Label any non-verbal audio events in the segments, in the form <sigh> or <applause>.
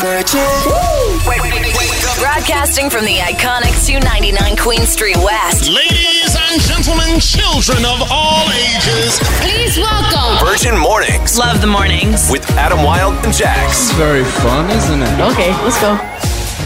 Virgin. Broadcasting from the iconic 299 Queen Street West. Ladies and gentlemen, children of all ages, Please welcome. Virgin Mornings Love the mornings. with Adam Wilde and Jax. Very fun, isn't it? Okay, let's go.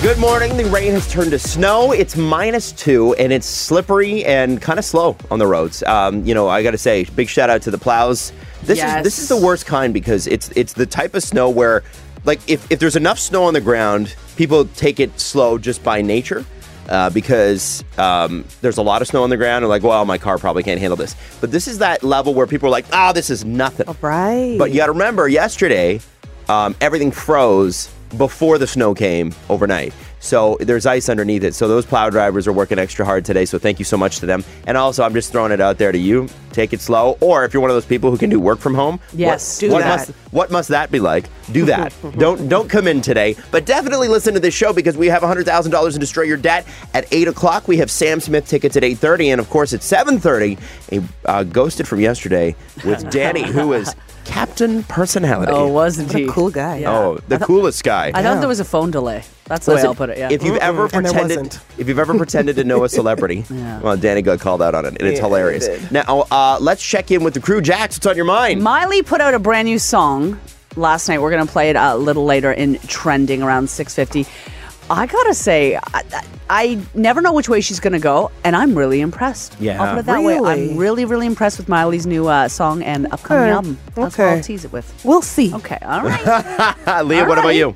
Good morning. The rain has turned to snow. It's minus two, and it's slippery and kind of slow on the roads. Um, you know, I got to say, big shout out to the plows. This Yes. is this is the worst kind because it's it's the type of snow where, like, if if there's enough snow on the ground, people take it slow just by nature. Uh, because um, there's a lot of snow on the ground, and like, well, my car probably can't handle this. But this is that level where people are like, "Ah, this is nothing." Right. But you got to remember, yesterday, um, everything froze before the snow came overnight. So there's ice underneath it. So those plow drivers are working extra hard today. So thank you so much to them. And also, I'm just throwing it out there to you: take it slow. Or if you're one of those people who can do work from home, Yes. what, Do what that. must what must that be like? Do <laughs> that. don't don't come in today, but definitely listen to this show because we have hundred thousand dollars in destroy your debt at eight o'clock. We have Sam Smith tickets at eight thirty, and of course at seven thirty, a uh, ghosted from yesterday with <laughs> Danny, who is Captain Personality. Oh, wasn't What he? a cool guy. Yeah. Oh, the coolest guy. I thought there was a phone delay. That's the way Listen, I'll put it. Yeah. If you've ever and there pretended, wasn't. if you've ever pretended to know a celebrity, <laughs> Yeah. well, Danny got called out on it, and it's Yeah, hilarious. he did. Now, uh, let's check in with the crew. Jax, what's on your mind? Miley put out a brand new song last night. We're gonna play it a little later in trending around 6:50. I gotta say, I, I never know which way she's gonna go, and I'm really impressed. Yeah. I'll put it that way. Really? I'm really, really impressed with Miley's new uh, song and upcoming Okay. album. That's what I'll tease it with. We'll see. Okay, all right. <laughs> Leah, what about you?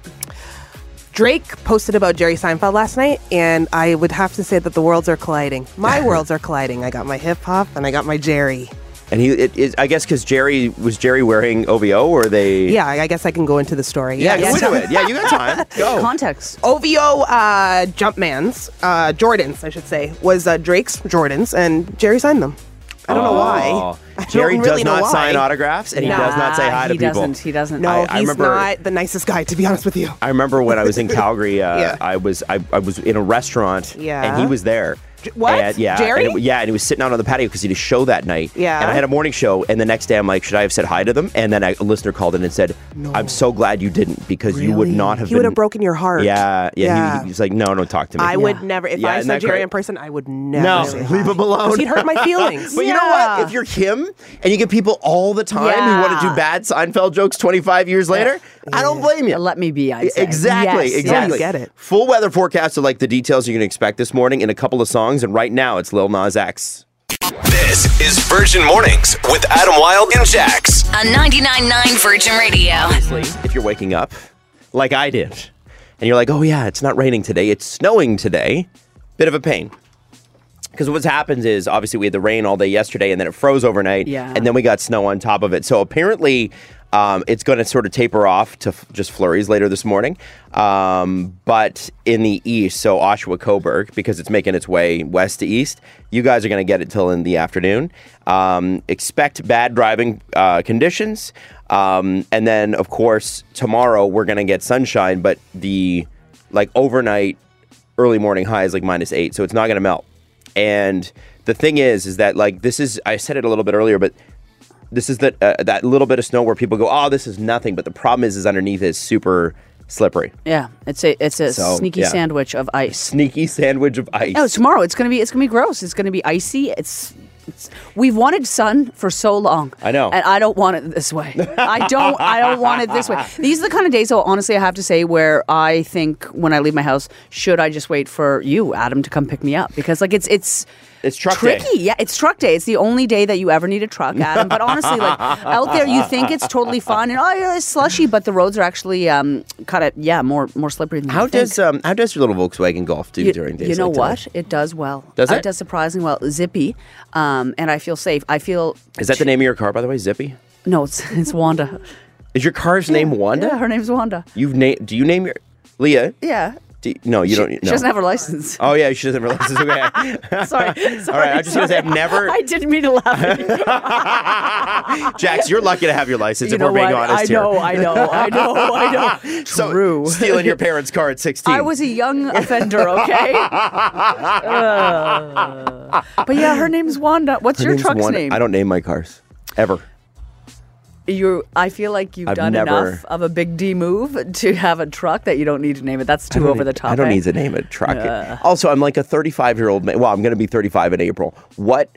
Drake posted about Jerry Seinfeld last night, and I would have to say that the worlds are colliding. My <laughs> worlds are colliding. I got my hip hop and I got my Jerry. And he, it is, I guess, because Jerry was Jerry wearing OVO, or they? Yeah, I I guess I can go into the story. yeah, go into it. Yeah, you got time. <laughs> Go. Context. OVO uh, Jumpman's, uh, Jordans, I should say, was uh, Drake's Jordans, and Jerry signed them. I don't know why. Oh. I don't Jerry really does not sign autographs, and he does not say hi to people. he people. doesn't. He doesn't. No, I- I he's remember- not the nicest guy, to be honest with you. I remember when I was in <laughs> Calgary. Uh, Yeah. I was I, I was in a restaurant, Yeah. and he was there. What? And, yeah, Jerry? and it- yeah, and he was sitting out on the patio because he had a show that night. Yeah. and I had a morning show, and the next day I'm like, should I have said hi to them? And then I, a listener called in and said, I'm so glad you didn't because you would not have. He would have broken your heart. Yeah, yeah. Yeah. He, he was like, no, don't talk to me. I would never, if Yeah, I isn't saw Jerry great? in person, I would never. No, say leave hi. him alone. He'd hurt my <laughs> feelings. But you know what? If you're him and you get people all the time who want to do bad Seinfeld jokes 25 years later, I don't blame you. Let me be. I say. Exactly, Yes, exactly. yes. get it. Full weather forecast of like the details you can expect this morning in a couple of songs, and right now it's Lil Nas X. This is Virgin Mornings with Adam Wilde and Jax. On 99.9 Virgin Radio. Honestly, if you're waking up like I did, and you're like, oh yeah, it's not raining today, it's snowing today, bit of a pain. Because what happens is obviously we had the rain all day yesterday, and then it froze overnight, Yeah. and then we got snow on top of it. So apparently, um, it's going to sort of taper off to f- just flurries later this morning. Um, but in the east, so Oshawa Cobourg, because it's making its way west to east, you guys are going to get it till in the afternoon. Um, expect bad driving uh, conditions. Um, and then, of course, tomorrow we're going to get sunshine, but the like overnight early morning high is like minus eight, so it's not going to melt. And the thing is, is that like this is I said it a little bit earlier, but this is that uh, that little bit of snow where people go, oh, this is nothing, but the problem is, is underneath is super slippery, Yeah, it's a it's a So, sneaky yeah. sandwich of ice. sneaky sandwich of ice. Oh, tomorrow it's gonna be it's gonna be gross. It's gonna be icy. It's, it's we've wanted sun for so long. I know. and I don't want it this way. I don't. I don't want it this way. <laughs> These are the kind of days, though. Honestly, I have to say, where I think when I leave my house, should I just wait for you, Adam, to come pick me up? Because like it's it's. It's truck day. tricky. Yeah, it's truck day. It's the only day that you ever need a truck, Adam. But honestly, like out there, you think it's totally fine and oh yeah, it's slushy, but the roads are actually um kind of yeah more more slippery than how does um how does your little Volkswagen Golf do You, during days? you know like today? what? It does well. Does Uh, it? It does surprisingly well. Zippy, um, and I feel safe. I feel Is that the name of your car, by the way? Zippy. no. It's it's Wanda. Is your car's name Wanda? Yeah, her name's Wanda. You've named? Do you name your Leah? Yeah. Do you- no, you She, don't. she doesn't have her license. Oh yeah, she doesn't have her license. Okay. <laughs> sorry, sorry. <laughs> All right, I'm just gonna say I've never. I didn't mean to laugh. At you. <laughs> Jax, you're lucky to have your license. You if we're know being what? honest I know, here. I know, I know, I know. So, True. stealing your parents' car at 16. I was a young offender, okay? Uh, but yeah, her name's Wanda. What's Her your truck's Wanda. name? I don't name my cars ever. You, I feel like you've I've done never- enough of a big D move to have a truck that you don't need to name it. That's too over need- the top. I don't eh? need to name a truck. Also, I'm like a 35 year old man. Well, I'm going to be 35 in April. What?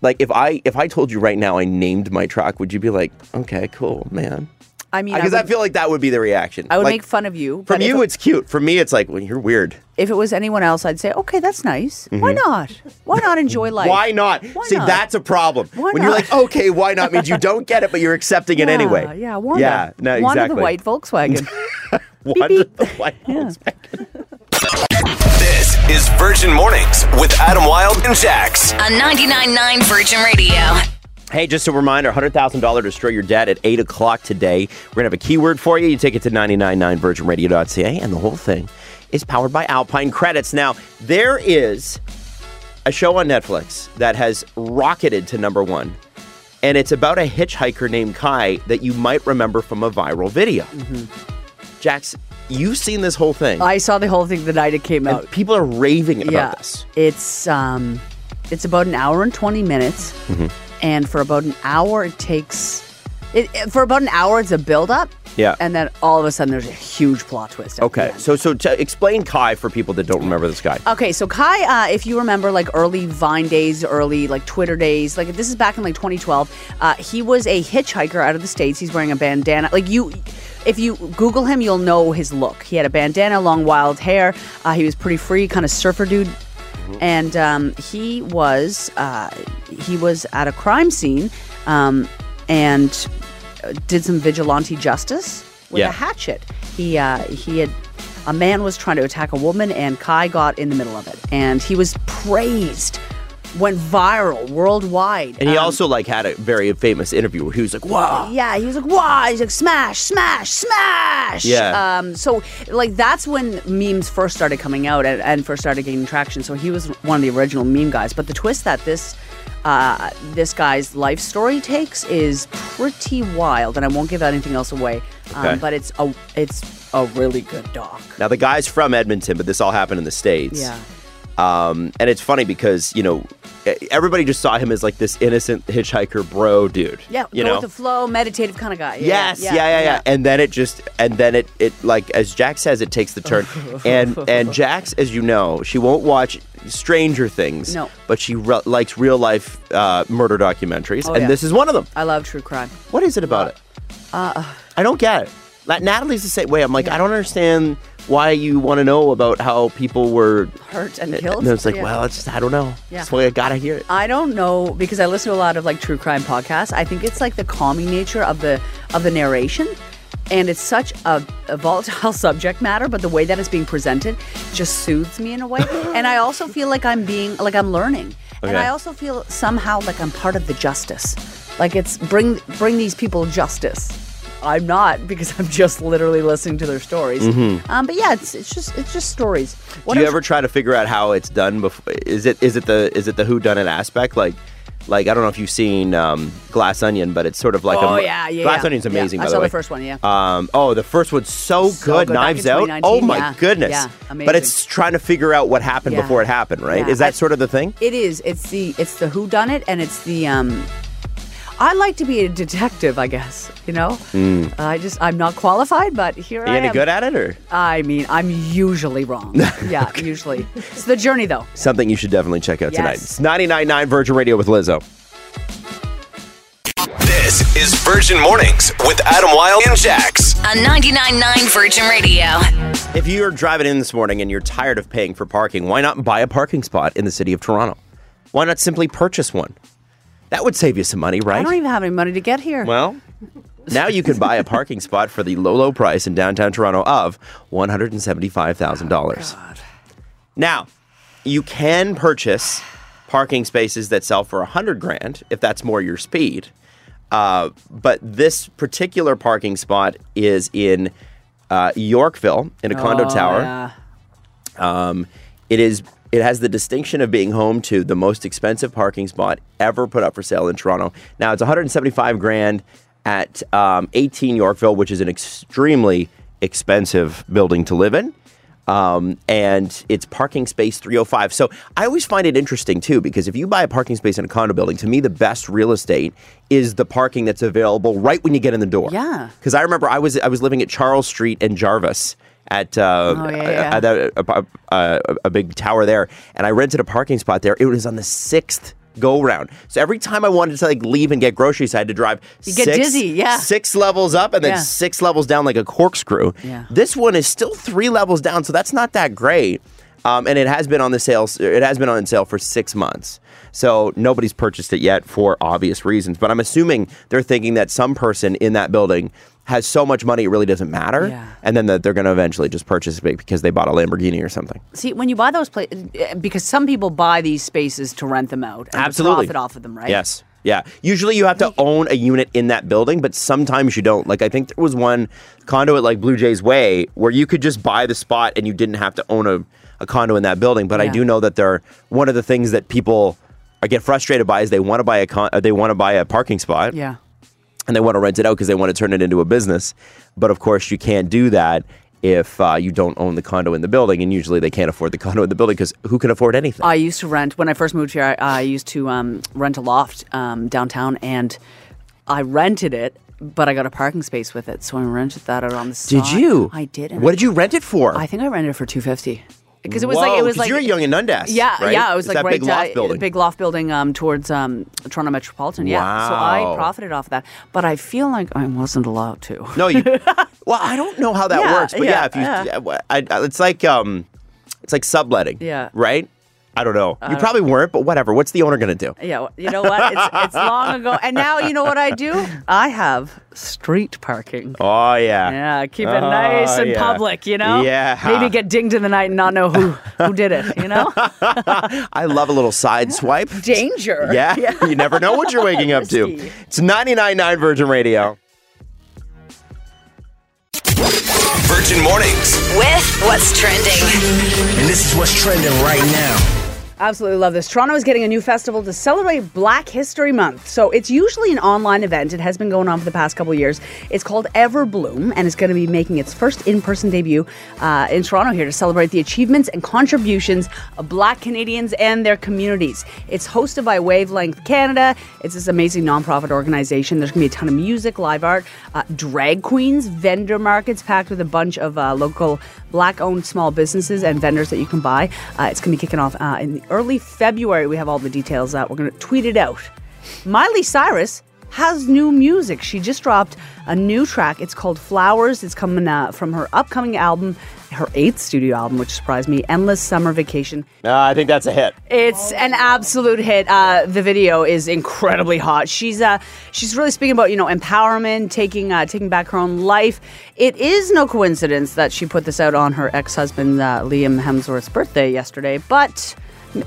Like if I if I told you right now I named my truck, would you be like, okay, cool, man? I mean, Because I, would, feel like that would be the reaction. I would Like, make fun of you. From you, if, it's cute. For me, it's like, well, you're weird. if it was anyone else, I'd say, okay, that's nice. Why not? Why not enjoy <laughs> life? Mm-hmm. Why not? Why See, not? that's a problem. Why when you're like, okay, why not means you don't get it, but you're accepting it Yeah, anyway. Yeah, Wanda. Yeah, no, Wanda exactly. the white Volkswagen. <laughs> <laughs> Wanda beep. the white Volkswagen. This is Virgin Mornings with Adam Wilde and Jax. On 99.9 Virgin Radio. Hey, just a reminder $100,000 Destroy Your Debt at 8 o'clock today. We're going to have a keyword for you. You take it to 999virginradio.ca, and the whole thing is powered by Alpine Credits. Now, there is a show on Netflix that has rocketed to number one, and it's about a hitchhiker named Kai that you might remember from a viral video. Jax, you've seen this whole thing. I saw the whole thing the night it came out. people are raving about yeah, this. it's um, it's about an hour and twenty minutes, Mm-hmm. And for about an hour it takes. It, it- for about an hour, it's a build up. Yeah. And then all of a sudden, there's a huge plot twist. at the Okay, end. so so to explain Kai for people that don't remember this guy. Okay, so Kai, uh, if you remember, like early Vine days, early like Twitter days, like this is back in like 2012. Uh, he was a hitchhiker out of the states. He's wearing a bandana. Like you, if you Google him, you'll know his look. He had a bandana, long wild hair. Uh, he was pretty free, kind of surfer dude. And um, he was uh, he was at a crime scene um, and did some vigilante justice with Yeah. a hatchet. He uh, he had a man was trying to attack a woman, and Kai got in the middle of it, and he was praised, went viral worldwide. And he Um, also like had a very famous interview where he was like, "Wow." yeah, he was like, "Wow!" He's like, "Smash, smash, smash!" Yeah. Um. So, like, that's when memes first started coming out and, and first started gaining traction. So he was one of the original meme guys. But the twist that this, uh, this guy's life story takes is pretty wild, and I won't give anything else away. Okay. Um, but it's a it's a really good doc. Now the guy's from Edmonton, but this all happened in the states. Yeah. Um, and it's funny because you know everybody just saw him as like this innocent hitchhiker bro dude. Yeah. You know. with the flow, meditative kind of guy. Yeah, Yes, yeah, yeah, yeah, And then it just, and then it, it like as Jack says, it takes the turn. <laughs> and and Jax, as you know, she won't watch Stranger Things. No. But she re- likes real life uh, murder documentaries, Oh, and yeah. this is one of them. I love true crime. What is it about it? Uh, I don't get it. Natalie's the same way. I'm like, I don't understand why you want to know about how people were Hurt and killed. And it's like, Yeah. well, it's just I don't know. Yeah. That's why I gotta hear it. I don't know because I listen to a lot of like true crime podcasts. I think it's like the calming nature of the of the narration. And it's such a, a volatile <laughs> subject matter, but the way that it's being presented just soothes me in a way. <laughs> and I also feel like I'm being like I'm learning. And I also feel somehow like I'm part of the justice. Like it's bring bring these people justice. I'm not because I'm just literally listening to their stories. Um, but yeah, it's it's just it's just stories. What Mm-hmm. Do you ever try to figure out how it's done before? Is it is it the is it the who done it aspect? Like, like I don't know if you've seen um, Glass Onion, but it's sort of like Oh a yeah, yeah. Glass yeah. Onion's amazing. Yeah, by I the saw way. the first one. Yeah. Um, oh, the first one's so, So good. good, Knives Out. Oh my yeah. goodness. Yeah, But it's trying to figure out what happened before it happened, right? Is that I- sort of the thing? It is. It's the it's the who done it and it's the um I like to be a detective, I guess. You know, hmm. uh, I just I'm not qualified, but here. Are you I any am. good at it, or I mean, I'm usually wrong. <laughs> yeah, usually. It's the journey, though. something you should definitely check out tonight? Yes. It's 99.9 Virgin Radio with Lizzo. This is Virgin Mornings with Adam Wilde and Jax. On 99.9 Virgin Radio. If you're driving in this morning and you're tired of paying for parking, why not buy a parking spot in the city of Toronto? Why not simply purchase one? That would save you some money, right? I don't even have any money to get here. Well, now you can buy a parking <laughs> spot for the low, low price in downtown Toronto of $175,000. now, you can purchase parking spaces that sell for 100 grand if that's more your speed. Uh, but this particular parking spot is in uh, Yorkville in a condo Oh, tower. yeah. Um, it is. It has the distinction of being home to the most expensive parking spot ever put up for sale in Toronto. Now it's 175 grand at um, 18 Yorkville, which is an extremely expensive building to live in. Um, and it's parking space 305. So I always find it interesting too, because if you buy a parking space in a condo building, to me, the best real estate is the parking that's available right when you get in the door. Yeah. Because I remember I was I was living at Charles Street and Jarvis at uh, Oh, yeah, at a, a, a, a big tower there, and I rented a parking spot there. It was on the sixth go round. So every time I wanted to like leave and get groceries, I had to drive You get six, dizzy, yeah. six levels up and then Yeah. six levels down like a corkscrew. Yeah. This one is still three levels down, so that's not that great. Um, and it has been on the sale. It has been on sale for six months. So nobody's purchased it yet for obvious reasons. But I'm assuming they're thinking that some person in that building has so much money it really doesn't matter, Yeah. and then that they're going to eventually just purchase it because they bought a Lamborghini or something. See, when you buy those places, because some people buy these spaces to rent them out and Absolutely. profit off of them, right? Yes. Yeah. Usually you have to own a unit in that building, but sometimes you don't. Like I think there was one condo at like Blue Jays Way where you could just buy the spot and you didn't have to own a, a condo in that building. But I do know that they're one of the things that people uh, get frustrated by is they want to buy a con- they want to buy a parking spot Yeah. And they want to rent it out because they want to turn it into a business. But of course, you can't do that if uh, you don't own the condo in the building, and usually they can't afford the condo in the building because who can afford anything? I used to rent when I first moved here. I, I used to um, rent a loft um, downtown, and I rented it, but I got a parking space with it. So I rented that out on the side. did you? I did. What did you rent it for? I think I rented it for two fifty because it was like it Whoa, was like you're Yonge in Dundas. Yeah, right? yeah, it was It's like right big loft uh, building. big loft building um, towards um, Toronto Metropolitan. Yeah, wow. so I profited off of that, but I feel like I wasn't allowed to. No, you. <laughs> well, I don't know how that Yeah, works, but yeah, yeah, if you, yeah, I, I- it's like um, it's like subletting. Yeah. Right. I don't know. you probably weren't, but whatever. What's the owner gonna do? Yeah, you know what? It's, it's long ago, and now you know what I do? I have street parking. Oh yeah. Yeah, keep it Oh, nice and yeah. public, you know? Yeah. Maybe get dinged in the night and not know who, who did it, you know? <laughs> I love a little side swipe. <laughs> Danger. Yeah, you never know what you're waking up to. Risky. It's 99.9 Virgin Radio. Virgin Mornings. With what's trending. And this is what's trending right now. Absolutely love this. Toronto is getting a new festival to celebrate Black History Month. So it's usually an online event. It has been going on for the past couple years. It's called Everbloom, and it's going to be making its first in-person debut uh, in Toronto here to celebrate the achievements and contributions of Black Canadians and their communities. It's hosted by Wavelength Canada. It's this amazing nonprofit organization. There's going to be a ton of music, live art, uh, drag queens, vendor markets packed with a bunch of uh, local Black-owned small businesses and vendors that you can buy. Uh, it's going to be kicking off uh, in early February. We have all the details. Uh, we're going to tweet it out. Miley Cyrus has new music. She just dropped a new track. It's called Flowers. It's coming uh, from her upcoming album, her eighth studio album, which surprised me, Endless Summer Vacation. Uh, I think that's a hit. It's an absolute hit. Uh, the video is incredibly hot. She's uh, she's really speaking about you know empowerment, taking uh, taking back her own life. It is no coincidence that she put this out on her ex husband uh, Liam Hemsworth's birthday yesterday, but.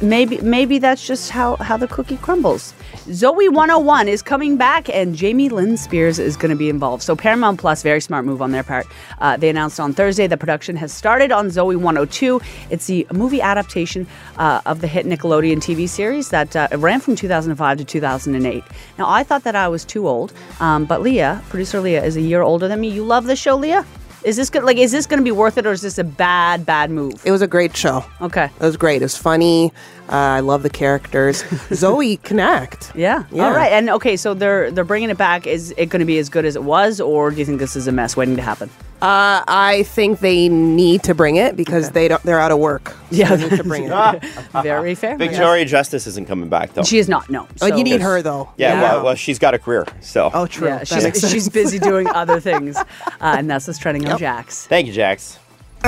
Maybe maybe that's just how, how the cookie crumbles. Zoey 101 is coming back, and Jamie Lynn Spears is going to be involved. So Paramount Plus, very smart move on their part. Uh, they announced on Thursday that production has started on Zoey 102. It's the movie adaptation uh, of the hit Nickelodeon TV series that uh, ran from 2005 to 2008. Now I thought that I was too old, um, but Leah, producer Leah, is a year older than me. You love the show, Leah? Is this good? Like, is this going to be worth it, or is this a bad, bad move? It was a great show. Okay. It was great. It was funny. Uh, I love the characters. <laughs> Zoe connect. Yeah. Yeah. All right. And okay, so they're they're bringing it back. Is it going to be as good as it was, or do you think this is a mess waiting to happen? Uh, I think they need to bring it because they don't. They're out of work. So Yeah. they need to bring it. <laughs> Very fair. Victoria Justice isn't coming back though. She is not. No. Oh, So- you need her though. yeah, Well, well, she's got a career. So. Oh, true. Yeah, she's, she's busy doing <laughs> other things, uh, and that's what's trending on Jax. Thank you, Jax.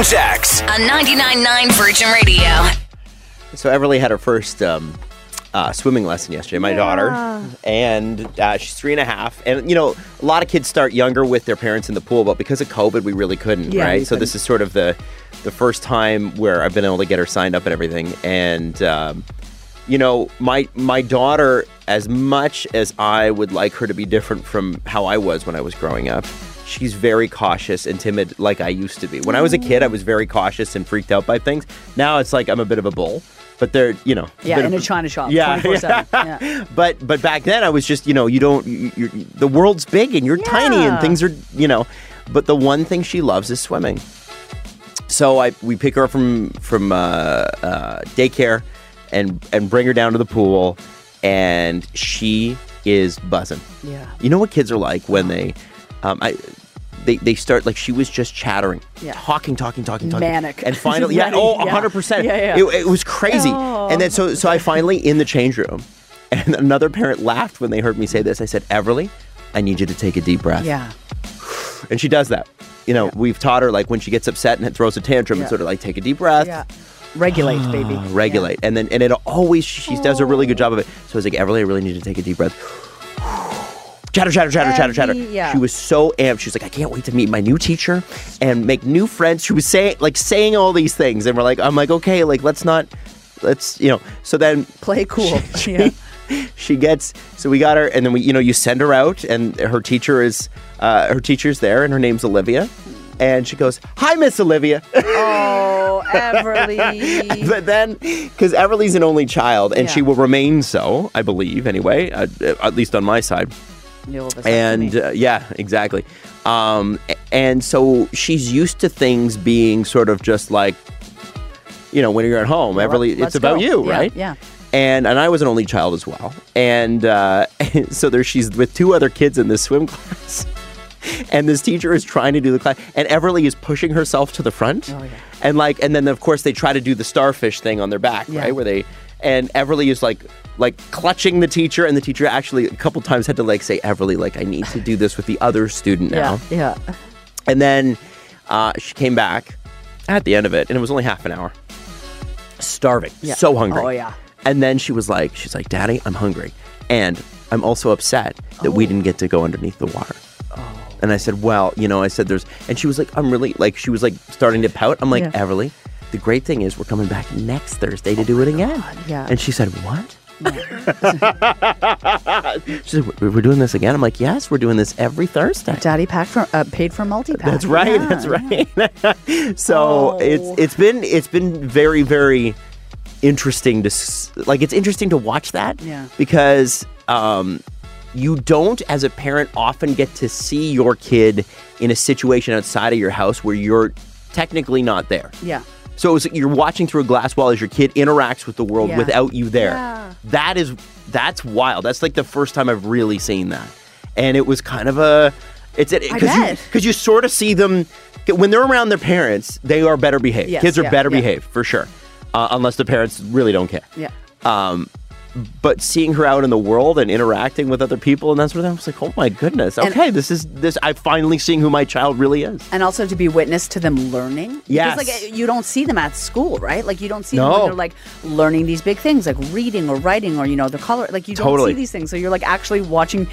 Jax. On 99.9 Virgin Radio. So Everly had her first um, uh, swimming lesson yesterday. My daughter, and uh, she's three and a half. And you know, a lot of kids start younger with their parents in the pool, but because of COVID, we really couldn't. Yeah, right. So this is sort of the the first time where I've been able to get her signed up and everything. And um, you know, my my daughter, as much as I would like her to be different from how I was when I was growing up. She's very cautious and timid, like I used to be. When I was a kid, I was very cautious and freaked out by things. Now it's like I'm a bit of a bull, but they're, you know, Yeah, in of- a China shop, Yeah, <laughs> 24/7. yeah. Yeah. But but back then I was just, you know, you don't, the world's big and you're tiny and things are, you know. But the one thing she loves is swimming. so I we pick her up from from uh, uh, daycare and and bring her down to the pool, and she is buzzing. Yeah. You know what kids are like when they, um, I. They, they start like she was just chattering, Yeah. talking, talking, talking, talking, Manic. and finally, yeah, <laughs> oh, yeah. 100 percent. Yeah, yeah. It, it was crazy, Oh. and then so so I finally in the change room, <laughs> and another parent laughed when they heard me say this. I said, Everly, I need you to take a deep breath. Yeah. <sighs> And she does that. You know, we've taught her like when she gets upset and it throws a tantrum, Yeah. and sort of like take a deep breath, Yeah. Regulate, <sighs> baby. regulate, and then and it always she does a really good oh. job of it. So I was like, Everly, I really need to take a deep breath. Chatter, chatter, chatter, chatter, chatter. Yeah. She was so amped. She was like, I can't wait to meet my new teacher and make new friends. She was saying like saying all these things, and we're like, I'm like, okay, like let's not, let's you know. So then Play cool. <laughs> she, yeah. <laughs> she gets so we got her and then we you know you send her out and her teacher is uh, her teacher's there and her name's olivia and she goes hi miss olivia Oh, <laughs> Everly. but then because everly's an only child and she will remain so i believe anyway uh, at least on my side You'll have a and uh, yeah exactly um, and so she's used to things being sort of just like you know when you're at home everly it's about go. you Yeah, right yeah. and and I was an only child as well. And uh, <laughs> so there she's with two other kids in this swim <laughs> class. And this teacher is trying to do the class, and Everly is pushing herself to the front, Oh, yeah. and like, and then of course they try to do the starfish thing on their back, Yeah. right? Where they, and Everly is like, like clutching the teacher, and the teacher actually a couple times had to like say, Everly, like I need to do this with the other student now. Yeah. Yeah. And then uh, she came back at the end of it, and it was only half an hour. Starving, Yeah. so hungry. Oh, yeah. And then she was like, she's like, Daddy, I'm hungry, and I'm also upset that Oh. we didn't get to go underneath the water. Oh. And I said, well, you know, I said there's, and she was like, I'm really like, she was like starting to pout. I'm like, Yeah. Everly, the great thing is we're coming back next Thursday to do it again. yeah. And she said, what? <laughs> she said, "We- we're doing this again. I'm like, yes, we're doing this every Thursday. Daddy packed for uh, paid for multi pack. That's right. That's right. <laughs> so Oh. it's it's been it's been very very interesting to like it's interesting to watch that. Yeah. Because um, you don't as a parent often get to see your kid in a situation outside of your house where you're technically not there. Yeah. So it's, you're watching through a glass wall as your kid interacts with the world Yeah. without you there. Yeah. That is that's wild. That's like the first time I've really seen that, and it was kind of a. It's because you because you sort of see them when they're around their parents. They are better behaved. Yes, Kids are yeah, better behaved for sure, uh, unless the parents really don't care. Yeah. Um, but seeing her out in the world and interacting with other people and that sort of thing, I was like, oh my goodness. And- Okay, this is this. I'm finally seeing who my child really is. And also to be witness to them learning. Yes. Because like eh, you don't see them at school, right? Like you don't see them No. when they're like learning these big things, like reading or writing or you know the color. Like you don't Totally. see these things, so you're like actually watching,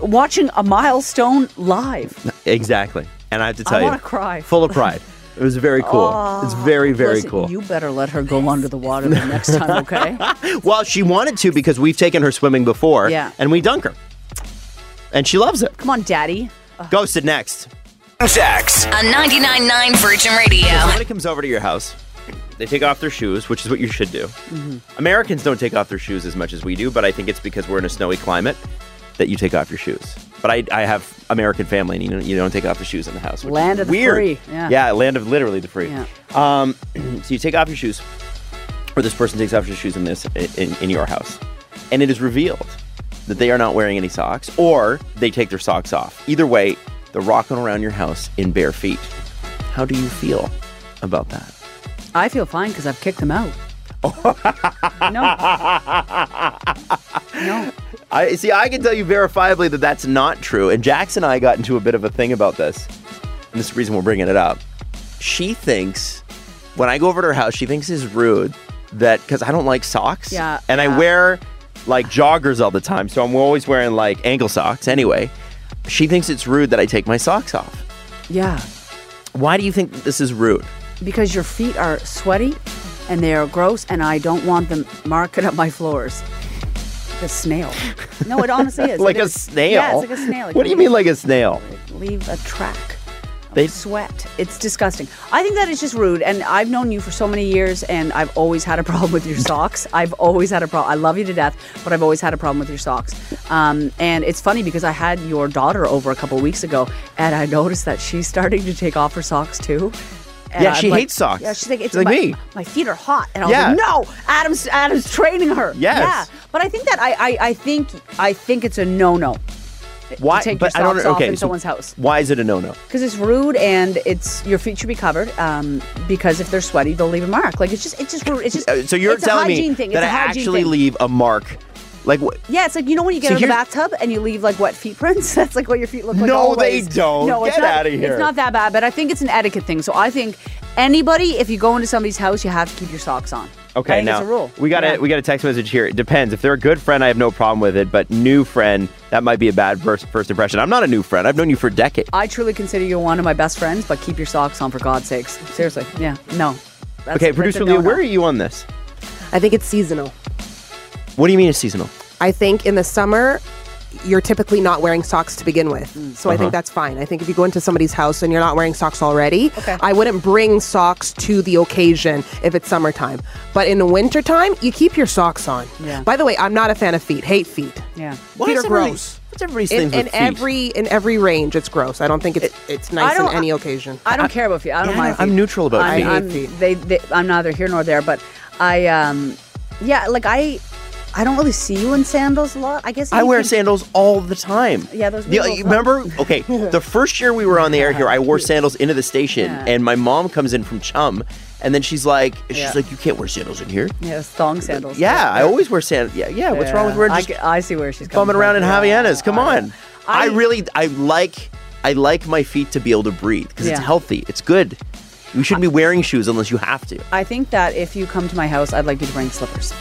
watching a milestone live. Exactly. And I have to tell you, wanna cry. Full of pride. <laughs> It was very cool. it's very, very Listen, cool. You better let her go under the water the next time, okay? <laughs> well, she wanted to because we've taken her swimming before. Yeah. And we dunk her. And she loves it. Come on, Daddy. Ghosted next. Jax. On 99.9 Virgin Radio. Somebody comes over to your house. They take off their shoes, which is what you should do. Mm-hmm. Americans don't take off their shoes as much as we do, but I think it's because we're in a snowy climate that you take off your shoes. But I, I have American family, and you don't, you don't take off the shoes in the house. Land of the weird. free, yeah. land of literally the free. Yeah. Um, <clears throat> so you take off your shoes, or this person takes off your shoes in this in, in your house, and it is revealed that they are not wearing any socks, or they take their socks off. Either way, they're rocking around your house in bare feet. How do you feel about that? I feel fine because I've kicked them out. <laughs> no. No. I see. I can tell you verifiably that that's not true. And Jax and I got into a bit of a thing about this, and this is the reason we're bringing it up. She thinks when I go over to her house, she thinks it's rude that because I don't like socks, Yeah, and I wear like joggers all the time, so I'm always wearing like ankle socks anyway. She thinks it's rude that I take my socks off. Yeah. Why do you think this is rude? Because your feet are sweaty and they are gross, and I don't want them marking up my floors. A snail. No, it honestly is. <laughs> like It a is. snail? Yeah, it's like a snail. Like what do you mean, like a snail? leave a track They- sweat. It's disgusting. I think that is just rude. And I've known you for so many years, and I've always had a <laughs> problem with your socks. I've always had a problem. I love you to death, but I've always had a problem with your socks. Um, and it's funny because I had your daughter over a couple weeks ago, and I noticed that she's starting to take off her socks too. Yeah, I'm she like- hates socks. Yeah, she's like, it's She's like my, me. My feet are hot, and I was Yeah. like, no, Adam's Adam's training her. Yes. Yeah, but I think that I I, I think I think it's a no no Why? take but your I don't socks know. off Okay, in so someone's house. Why is it a no-no? because it's rude and it's your feet should be covered. Um, because if they're sweaty, they'll leave a mark. Like it's just it's just. It's just Uh, So you're it's telling a hygiene me thing. that it's I actually thing. leave a mark, like what? Yeah, it's like you know when you get So out of the bathtub and you leave like wet feet prints. <laughs> That's like what your feet look like. No, they don't. No, it's Get not, outta here. It's not that bad, but I think it's an etiquette thing. So I think anybody, if you go into somebody's house, you have to keep your socks on. Okay, think now a rule. we got a we got a text message here. It depends. If they're a good friend, I have no problem with it. But new friend, that might be a bad first first impression. I'm not a new friend. I've known you for decades. I truly consider you one of my best friends, but keep your socks on for God's sakes. Seriously, yeah, no. That's- okay, producer a Leah, where are you on this? I think it's seasonal. What do you mean it's seasonal? I think in the summer, you're typically not wearing socks to begin with. Mm. So I Uh-huh. think that's fine. I think if you go into somebody's house and you're not wearing socks already, Okay. I wouldn't bring socks to the occasion if it's summertime. But in the wintertime, you keep your socks on. Yeah. By the way, I'm not a fan of feet. Hate feet. Yeah. Why Feet are everybody- gross. What's everybody's In, things in with feet? every in every range, it's gross. I don't think it's it's nice don't- on any occasion. I don't care about feet. I don't Yeah, mind. I'm neutral about I'm, feet. I'm, feet. They, they, I'm neither here nor there. But I, um, yeah, like I, I don't really see you in sandals a lot. I guess I wear can- sandals all the time. Yeah, those The- weird little- uh, remember? <laughs> Okay, the first year we were on the air here, I wore sandals into the station, Yeah. and my mom comes in from Chum, and then she's like, she's Yeah. like, you can't wear sandals in here. Yeah, thong sandals. Yeah, I always wear sandals. Yeah, yeah. What's wrong with wearing I, just get- I see where she's coming bumming around in. Yeah, Havaianas? Come I- on. I, I- really, I like, I like my feet to be able to breathe because it's healthy. It's good. You shouldn't be wearing shoes unless you have to. I think that if you come to my house, I'd like you to bring slippers.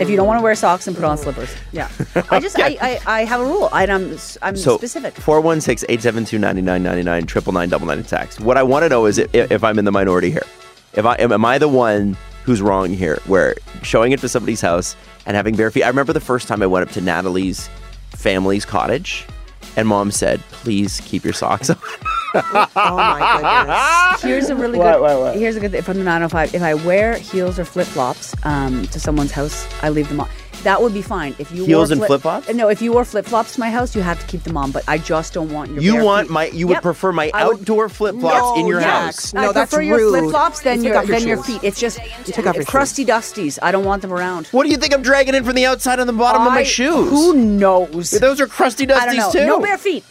If you don't want to wear socks, and put on slippers. Yeah. <laughs> I just, I, I, I have a rule. I, I'm, I'm So specific. 416 872 9999 triple nine double nine text. What I want to know is if, if I'm in the minority here. If I am, am I the one who's wrong here? Where showing it to somebody's house and having bare feet. I remember the first time I went up to Natalie's family's cottage, and mom said, "Please keep your socks on." <laughs> oh my goodness. Here's a really What, good. what, what? Here's a good thing from the 905. If I wear heels or flip flops um, to someone's house, I leave them on. That would be fine. If you Heels wore and flip-flops? No, if you wore flip flops to my house, you have to keep them on. But I just don't want your. You bare want feet. my? You would Yep. prefer my I would- outdoor flip flops in your yeah. house? No, I that's prefer your rude. flip flops than You your take off your than your shoes. feet. It's just You take off your crusty dusties. I don't want them around. What do you think I'm dragging in from the outside on the bottom of my I- shoes? Who knows? Those are crusty I don't dusties know. too. No bare feet.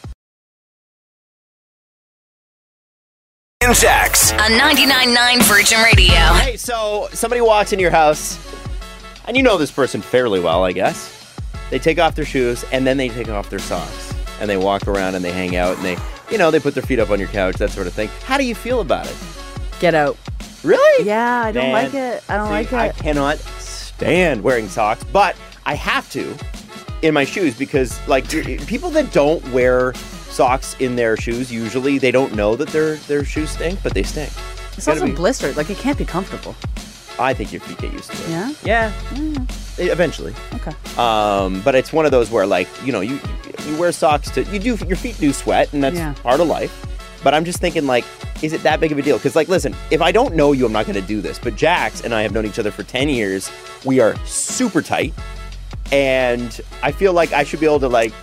And Jax. On 99.9 Virgin Radio. Hey, so somebody walks into your house, and you know this person fairly well, I guess. They take off their shoes and then they take off their socks, and they walk around and they hang out and they, you know, they put their feet up on your couch, that sort of thing. How do you feel about it? Get out. Really? Yeah, I don't Man, like it. I don't see, like it. I cannot stand wearing socks, but I have to in my shoes because, like, people that don't wear socks in their shoes usually they don't know that their their shoes stink, but they stink. it's gotta also be- blistered. Like it can't be comfortable. I think your feet get used to it. Yeah. Yeah. Eventually. Okay. Um, but it's one of those where, like, you know, you you wear socks to you do your feet do sweat, and that's Yeah. part of life. But I'm just thinking, like, is it that big of a deal? Because, like, listen, if I don't know you, I'm not going to do this. But Jax and I have known each other for ten years. We are super tight, and I feel like I should be able to like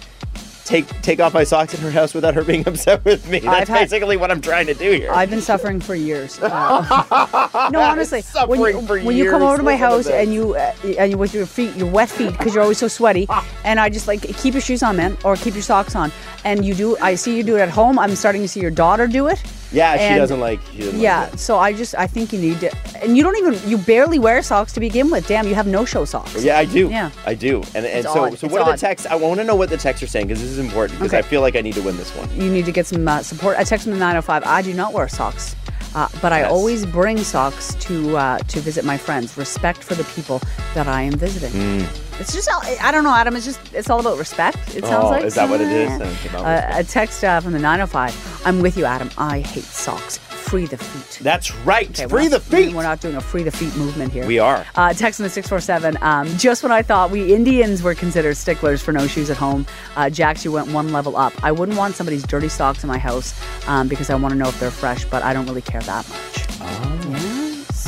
take take off my socks in her house without her being <laughs> upset with me. That's had- basically what I'm trying to do here. I've been suffering for years. <laughs> Uh, no, honestly, when you, for when you come over to my years. Listen to house and you uh, and you with your feet, your wet feet, because you're always so sweaty, <laughs> and I just like keep your shoes on, man, or keep your socks on. And you do. I see you do it at home. I'm starting to see your daughter do it. Yeah, she doesn't like. She doesn't Yeah, Like so I just I think you need to, and you don't even you barely wear socks to begin with. Damn, you have no show socks. Yeah, I do. Yeah. I do. And and It's so odd. so It's what are the odd. texts? I want to know what the texts are saying because this is important because Okay. I feel like I need to win this one. you need to get some uh, support. I texted them to 905. I do not wear socks, uh, but I always bring socks to uh, to visit my friends. Respect for the people that I am visiting. Mm. It's just all- I don't know, Adam. It's just it's all about respect. It sounds Oh, like is that what it is? Uh, a text uh, from the 905. I'm with you, Adam. I hate socks. Free the feet. That's right. Okay, Free not- the feet. We're not doing a free the feet movement here. We are. Uh, text in the 647. Um, just when I thought we Indians were considered sticklers for no shoes at home, uh, Jax, you went one level up. I wouldn't want somebody's dirty socks in my house um, because I want to know if they're fresh, but I don't really care that much.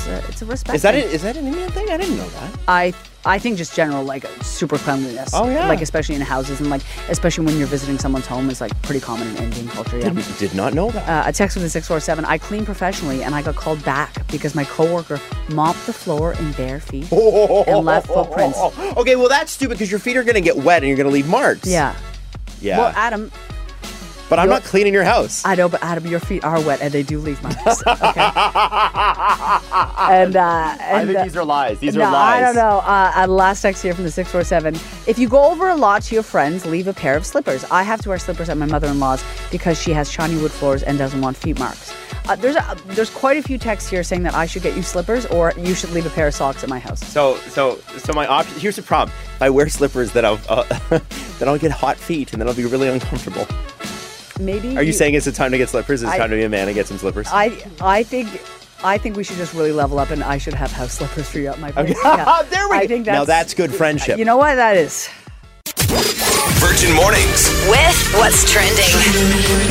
A, it's a respect. Is that thing. it? Is that an Indian thing? I didn't know that. I I think just general like super cleanliness. Oh, yeah. Like especially in houses and like especially when you're visiting someone's home is like pretty common in Indian culture. Yeah. Did, did not know that. Uh, a text with a 647. I clean professionally and I got called back because my coworker mopped the floor in bare feet <laughs> and left footprints. Okay, well that's stupid because your feet are gonna get wet and you're gonna leave marks. Yeah. Yeah. Well, Adam, but I'm you're- not cleaning your house. I know, but Adam, your feet are wet and they do leave marks. Okay. <laughs> and uh, I think uh, these are lies. These no, are lies. I don't know. Uh, uh, last text here from the 647. If you go over a lot to your friends, leave a pair of slippers. I have to wear slippers at my mother in law's because she has shiny wood floors and doesn't want feet marks. Uh, there's a, there's quite a few texts here saying that I should get you slippers or you should leave a pair of socks at my house. So, so, so my option. Here's the problem. If I wear slippers, then I'll, uh, <laughs> then I'll get hot feet, and then I'll be really uncomfortable. Maybe. Are you saying it's a time to get slippers? It's I- time to be a man and get some slippers. I I think. I think we should just really level up, and I should have house slippers for you at my place. Yeah. <laughs> there we I go. now that's good friendship. You know what that is? Virgin Mornings. With what's trending.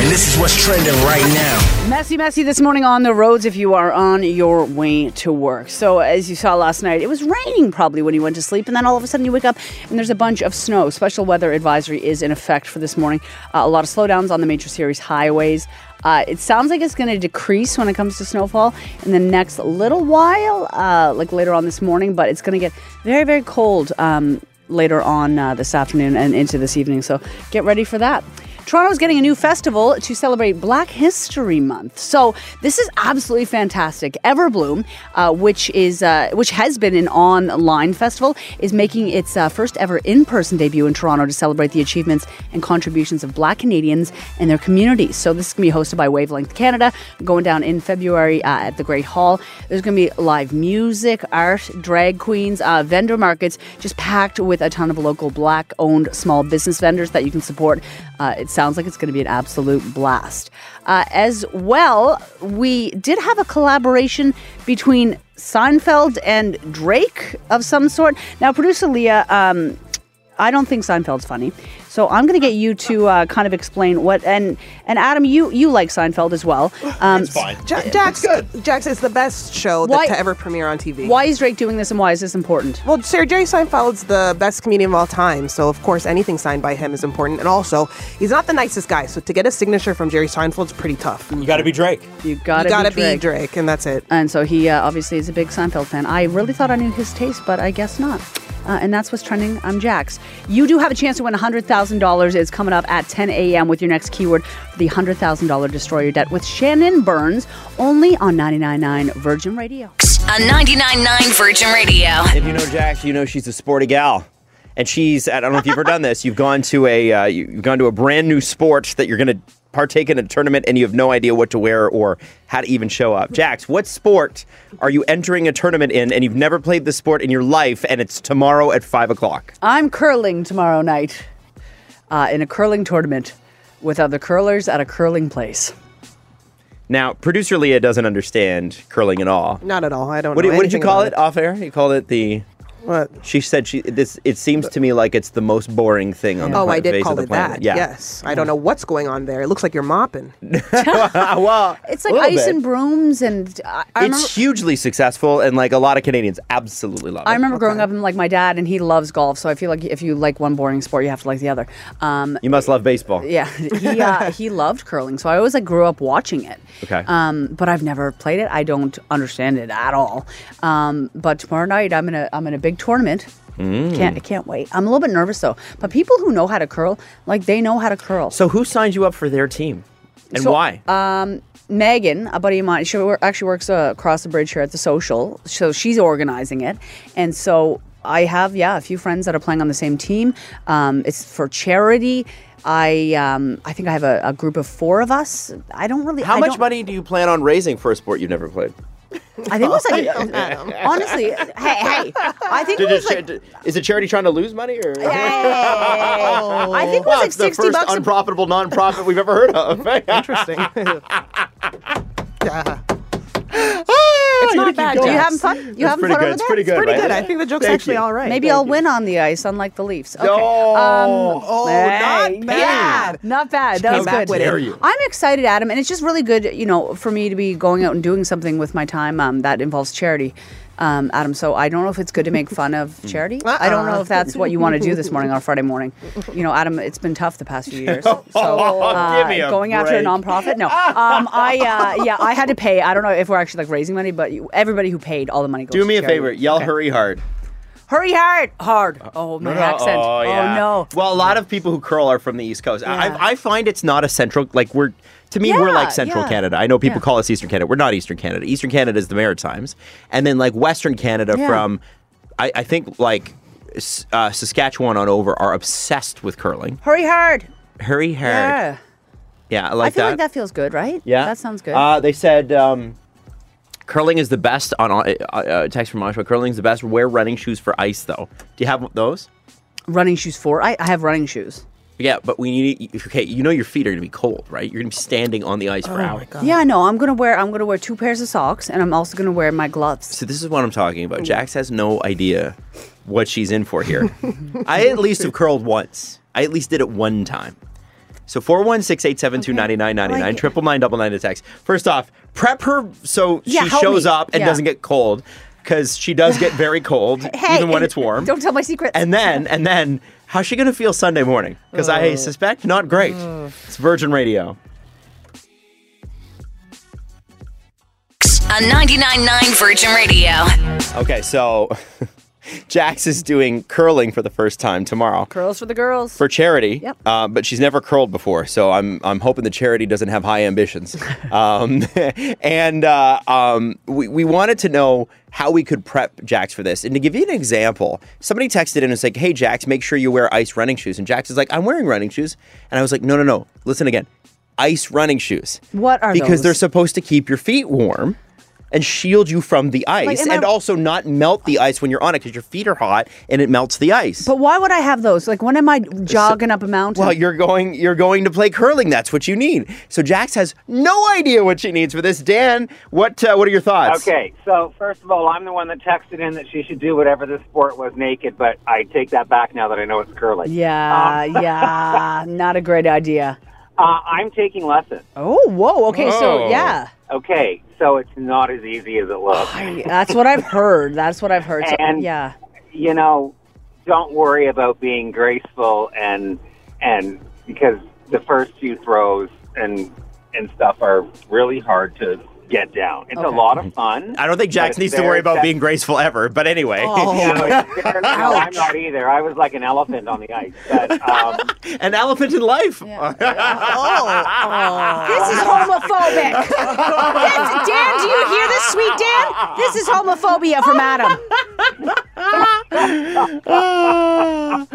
And this is what's trending right now. Messy, messy this morning on the roads if you are on your way to work. So, as you saw last night, it was raining probably when you went to sleep, and then all of a sudden you wake up and there's a bunch of snow. Special weather advisory is in effect for this morning. Uh, a lot of slowdowns on the major series highways. Uh, it sounds like it's going to decrease when it comes to snowfall in the next little while, uh, like later on this morning, but it's going to get very, very cold um, later on uh, this afternoon and into this evening. So get ready for that. Toronto's getting a new festival to celebrate Black History Month. So this is absolutely fantastic. Everbloom, uh, which is uh, which has been an online festival, is making its uh, first ever in-person debut in Toronto to celebrate the achievements and contributions of Black Canadians and their communities. So this is going to be hosted by Wavelength Canada, going down in February uh, at the Great Hall. There's going to be live music, art, drag queens, uh, vendor markets, just packed with a ton of local Black-owned small business vendors that you can support. Uh, it sounds like it's going to be an absolute blast. Uh, as well, we did have a collaboration between Seinfeld and Drake of some sort. Now, producer Leah, um, I don't think Seinfeld's funny, so I'm going to get you to uh, kind of explain what. And and Adam, you you like Seinfeld as well. Um, it's fine. Ja- Jax, Jax is the best show that, to ever premiere on TV. Why is Drake doing this, and why is this important? Well, Sir Jerry Seinfeld's the best comedian of all time, so of course anything signed by him is important. And also, he's not the nicest guy, so to get a signature from Jerry Seinfeld is pretty tough. you got to be Drake. You gotta, you gotta be Drake. Drake, and that's it. And so he uh, obviously is a big Seinfeld fan. I really thought I knew his taste, but I guess not. Uh, and that's what's trending. I'm Jax. You do have a chance to win $100,000. It's coming up at 10 a.m. with your next keyword for the $100,000 Destroy Your Debt with Shannon Burns, only on 99.9 Virgin Radio. On 99.9 Virgin Radio. If you know Jax, you know she's a sporty gal. And she's, I don't know if you've ever done this, you've gone to a, uh, you've gone to a brand new sport that you're going to partake in a tournament and you have no idea what to wear or how to even show up. Jax, what sport are you entering a tournament in and you've never played the sport in your life and it's tomorrow at 5 o'clock? I'm curling tomorrow night uh, in a curling tournament with other curlers at a curling place. Now, producer Leah doesn't understand curling at all. Not at all. I don't What, know. did- what did you call about it off air? You called it the. What? She said she this. It seems to me like it's the most boring thing on the Oh, I did face call of the it planet. that. Yeah. Yes. I don't know what's going on there. It looks like you're mopping. <laughs> well, It's a like little ice bit. and brooms, and I, I remember. It's hugely successful, and like a lot of Canadians absolutely love it. I remember growing up and like my dad, and he loves golf. So I feel like if you like one boring sport, you have to like the other. Um, You must love baseball. yeah, he uh, <laughs> he loved curling, so I always like grew up watching it. Okay. Um, but I've never played it. I don't understand it at all. Um, but tomorrow night I'm in a I'm in a big tournament. Mm. Can't I can't wait. I'm a little bit nervous though. But people who know how to curl, like they know how to curl. So who signed you up for their team, and So, why? Megan, a buddy of mine, she actually works uh, across the bridge here at the social. So she's organizing it. And so I have, yeah, a few friends that are playing on the same team. Um, it's for charity. I um, I think I have a, a group of four of us. I don't really. How I much money do you plan on raising for a sport you've never played? I think it was like <laughs> honestly. Hey, hey. I think it was like. is it charity trying to lose money or? Hey, I think it was Wow, like it's the first bucks. a- unprofitable nonprofit we've ever heard of. <laughs> Interesting. <laughs> yeah. It's not bad. going. You You having having fun? You That's having pretty fun good. over It's there? pretty good, It's Pretty right? good. I think the joke's Thank actually you. all right. Maybe Thank I'll you. win on the ice, unlike the Leafs. Okay. Oh, Oh, Hey, not bad. yeah, not bad. That Came was good. with it. Dare you. I'm excited, Adam, and it's just really good, you know, for me to be going out and doing something with my time um, that involves charity. Um, Adam, so I don't know if it's good to make fun of charity. I don't know Uh-uh. if that's what you want to do this morning on a Friday morning. You know, Adam, it's been tough the past few years. <laughs> So uh, Give me a going after a nonprofit, no. Um, I uh, yeah, I had to pay. I don't know if we're actually like raising money, but you, everybody who paid all the money goes. Do me a charity. favor. Yell Okay. hurry hard. hurry hard, hard. Oh, my accent. Oh, yeah. no. Well, a lot of people who curl are from the East Coast. Yeah. I, I find it's not a central, like, we're, to me, we're like Central yeah. Canada. I know people Yeah. call us Eastern Canada. We're not Eastern Canada. Eastern Canada is the Maritimes. And then, like, Western Canada Yeah. from, I, I think, like, uh, Saskatchewan on over are obsessed with curling. Hurry hard. Hurry hard. Yeah. Yeah, I like I feel that. like that feels good, right? Yeah, That sounds good. Uh, they said um, curling is the best on uh, uh, text from Oshawa. Curling is the best. Wear running shoes for ice, though. Do you have those? running shoes for. I, I have running shoes. Yeah, but we need. Okay, you know your feet are gonna be cold, right? You're gonna be standing on the ice Oh for hours. Yeah, no, I'm gonna wear I'm gonna wear two pairs of socks and I'm also gonna wear my gloves. So this is what I'm talking about. Jax has no idea what she's in for here. <laughs> I at least have curled once. I at least did it one time. So 416-872-9999, Like- triple nine double nine text. First off, prep her so Yeah, she help shows me. up and Yeah. doesn't get cold because she does get very <laughs> cold Hey, even when it's warm. Don't tell my secrets. and then and then how's she gonna feel Sunday morning? Because I suspect not great. It's Virgin Radio. On 99.9 Virgin Radio. Okay, so <laughs> <laughs> Jax is doing curling for the first time tomorrow Curls for the girls. for charity. Yep. Uh, but she's never curled before, so I'm I'm hoping the charity doesn't have high ambitions. <laughs> um, <laughs> and uh, um, we we wanted to know how we could prep Jax for this. And to give you an example, somebody texted in and said, like, "Hey Jax, make sure you wear ice running shoes." And Jax is like, "I'm wearing running shoes," and I was like, "No, no, no. Listen again. Ice running shoes. What are because those? they're supposed to keep your feet warm." And shield you from the ice, am and I- also not melt the ice when you're on it because your feet are hot and it melts the ice. but why would I have those? Like when am I jogging up a mountain? Well, you're going you're going to play curling. That's what you need. So Jax has no idea what she needs for this. Dan, what uh, what are your thoughts? Okay, so first of all, I'm the one that texted in that she should do whatever the sport was naked, but I take that back now that I know it's curling. yeah, yeah, <laughs> not a great idea. Uh, I'm taking lessons. Oh, whoa. Okay, Oh. so yeah, Okay, so it's not as easy as it looks. that's what I've heard. That's what I've heard. So, And- yeah, you know, don't worry about being graceful and and because the first few throws and and stuff are really hard to get down. It's a lot of fun. I don't think but Jax needs to worry about tech- being graceful ever. But anyway, Oh. <laughs> You <laughs> know, no, I'm not either. I was like an elephant on the ice. But, um, <laughs> an elephant in life. Oh, this is homophobic. This- Dan, do you hear this, sweet Dan? This is homophobia from Adam. No,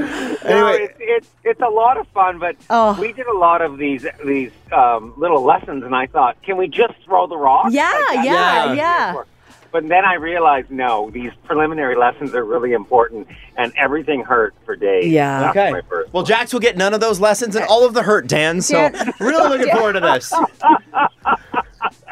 Anyway. It's, it's it's a lot of fun, but Oh. we did a lot of these these um, little lessons, and I thought, can we just throw the rock? Yeah, Like, yeah, that's yeah. But then I realized, no, these preliminary lessons are really important, and everything hurt for days. Yeah. That's Okay. my first. Well, Jax will get none of those lessons and all of the hurt, Dan. So Dan- really looking forward to this. <laughs>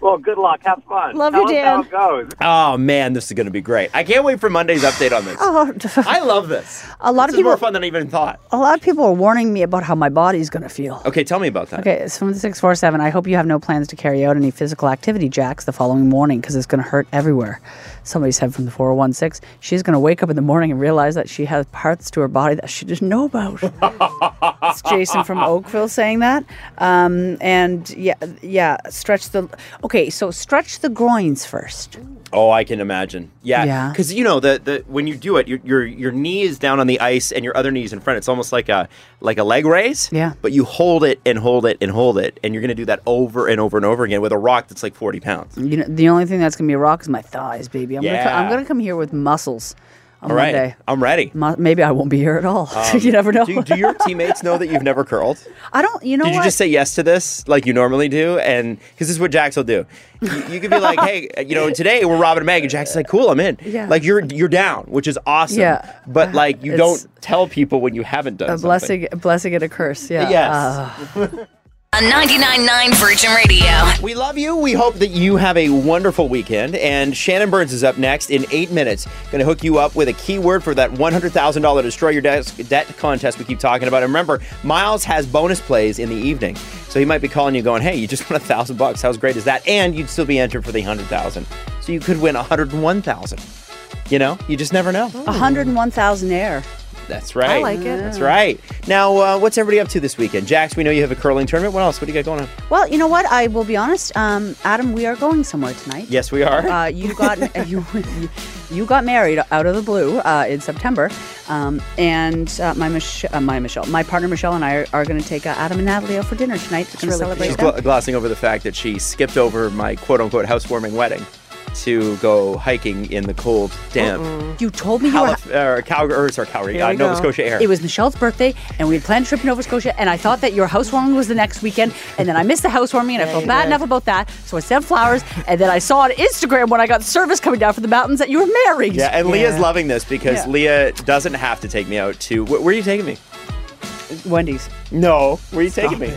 well, good luck. Have fun. Love Tell you, us Dan. How it goes. Oh man, this is going to be great. I can't wait for Monday's update on this. Oh, <laughs> I love this. a lot This of is more people. fun than I even thought. A lot of people are warning me about how my body's going to feel. Okay, tell me about that. Okay, it's from the 647. I hope you have no plans to carry out any physical activity, Jax, the following morning because it's going to hurt everywhere. Somebody said from the 4016, she's going to wake up in the morning and realize that she has parts to her body that she didn't know about. <laughs> it's Jason from Oakville saying that. Um, and yeah, yeah, stretch the. Okay, so stretch the groins first. Oh, I can imagine. Yeah, Yeah. Because you know the, the when you do it, your, your your knee is down on the ice and your other knee is in front. It's almost like a like a leg raise. Yeah. But you hold it and hold it and hold it, and you're going to do that over and over and over again with a rock that's like 40 pounds. You know, the only thing that's going to be a rock is my thighs, baby. I'm gonna I'm Yeah. going to come here with muscles on All right, Monday. I'm ready. Maybe I won't be here at all. <laughs> you never know. Do, do your teammates know that you've never curled? I don't. You know Did you what? just say yes to this like you normally do? And because this is what Jax will do. You, you could be like, <laughs> hey, you know, today we're Robin and Meg, and Jax is like, cool, I'm in. Yeah. Like you're you're down, which is awesome. Yeah. But like you It's don't tell people when you haven't done a something. blessing, a blessing and a curse. Yeah. Yes. Uh, <laughs> on 99.9 Virgin Radio. We love you. We hope that you have a wonderful weekend. And Shannon Burns is up next in eight minutes. Going to hook you up with a keyword for that $100,000 Destroy Your Desk debt contest we keep talking about. And remember, Miles has bonus plays in the evening. So he might be calling you going, hey, you just won a thousand bucks. How great is that? And you'd still be entered for the 100000 So you could win 101000 You know, you just never know. 101,000 air. That's right. I like it. That's right. Now, uh, what's everybody up to this weekend? Jax, we know you have a curling tournament. What else? What do you got going on? Well, you know what? I will be honest. Um, Adam, we are going somewhere tonight. Yes, we are. Uh, you got you, <laughs> you you got married out of the blue uh, in September, um, and uh, my Mich- uh, my Michelle, my partner Michelle, and I are, are going to take uh, Adam and Natalie out for dinner tonight to really celebrate She's gl- glossing over the fact that she skipped over my quote unquote housewarming wedding to go hiking in the cold, damp you told me you were. Calif- or Calgary, or sorry, Calgary, uh, Nova go. Scotia air. It was Michelle's birthday, and we had planned a trip to Nova Scotia, and I thought that your housewarming was the next weekend, and then I missed the housewarming, and I felt bad enough about that, so I sent flowers, and then I saw on Instagram when I got service coming down from the mountains that you were married. yeah, and Leah's Yeah. loving this because Yeah. Leah doesn't have to take me out to. Wh- where are you taking me? Wendy's. No, where are you taking me?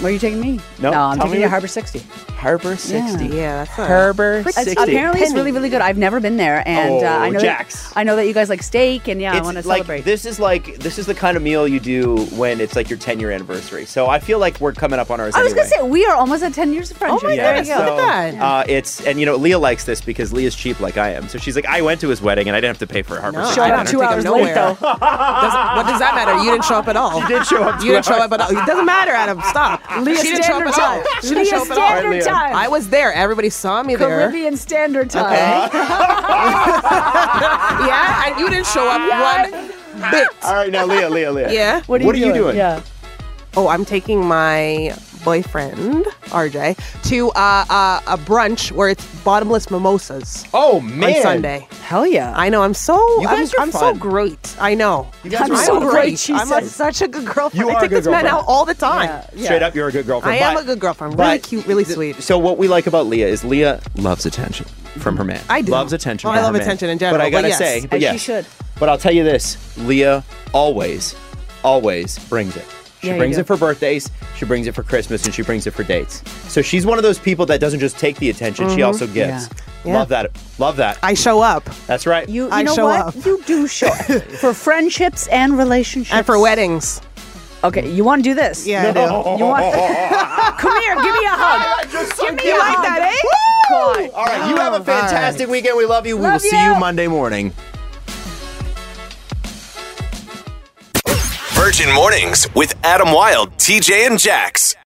Where are you taking me? No, I'm tell taking you to what- Harbour 60. Harbour 60. Yeah, that's not Harbour It's- 60. apparently, it's really, really good. I've never been there, and uh, I Oh, know Jax. That, I know that you guys like steak, and yeah, I It's want to like celebrate. this is like this is the kind of meal you do when it's like your 10 year anniversary. So I feel like we're coming up on ours. I was anyway. gonna say we are almost at 10 years of friendship. Oh my Yeah, goodness, look at that. Uh, it's and you know Leah likes this because Leah's cheap like I am. So she's like, I went to his wedding and I didn't have to pay for a Harbour. No, 60 I up don't two hours late, nowhere. though. Doesn't- what does that matter? You didn't show up at all. <laughs> You did show up. You didn't show up at all. It doesn't matter, Adam. Stop. Leah she didn't show up Standard at. Time. She didn't Leah show up at all. Standard Leah. Time. I was there. Everybody saw me there. Caribbean Standard Time. Uh-huh. <laughs> Yeah, and you didn't show up one bit. All right, now Leah, Leah, Leah. Yeah. What are, What are you, you doing? doing? Yeah. Oh, I'm taking my boyfriend RJ to uh, uh, a brunch where it's bottomless mimosas Oh man. on Sunday. Hell yeah. I know. I'm so. You I'm, guys are I'm so great. I know. You guys I'm are so fun. great, she I'm a, such a good girlfriend. You I are a take good this man out all the time. Yeah, yeah. Straight up, you're a good girlfriend. I am a good girlfriend. Really but cute. Really th- sweet. So what we like about Leah is Leah loves attention from her man. I do. Loves attention. Oh, I love her man. attention in general, But I gotta yes. say, but As she should. But I'll tell you this: Leah always, always brings it. She Yeah, brings it for birthdays, she brings it for Christmas, and she brings it for dates. So she's one of those people that doesn't just take the attention; she also gives. Mm-hmm. Yeah. Love that. Love that. I show up That's right. You, you I know show what? up. You do show up <laughs> for friendships and relationships. and for weddings. Okay, you want to do this? Yeah, I do. You want? <laughs> Come here, give me a hug. give me You a like hug. that, eh? God. All right, you have a All right. fantastic weekend. We love you. we will Love see you you. Monday morning. Virgin Mornings with Adam Wylde, TJ, and Jax.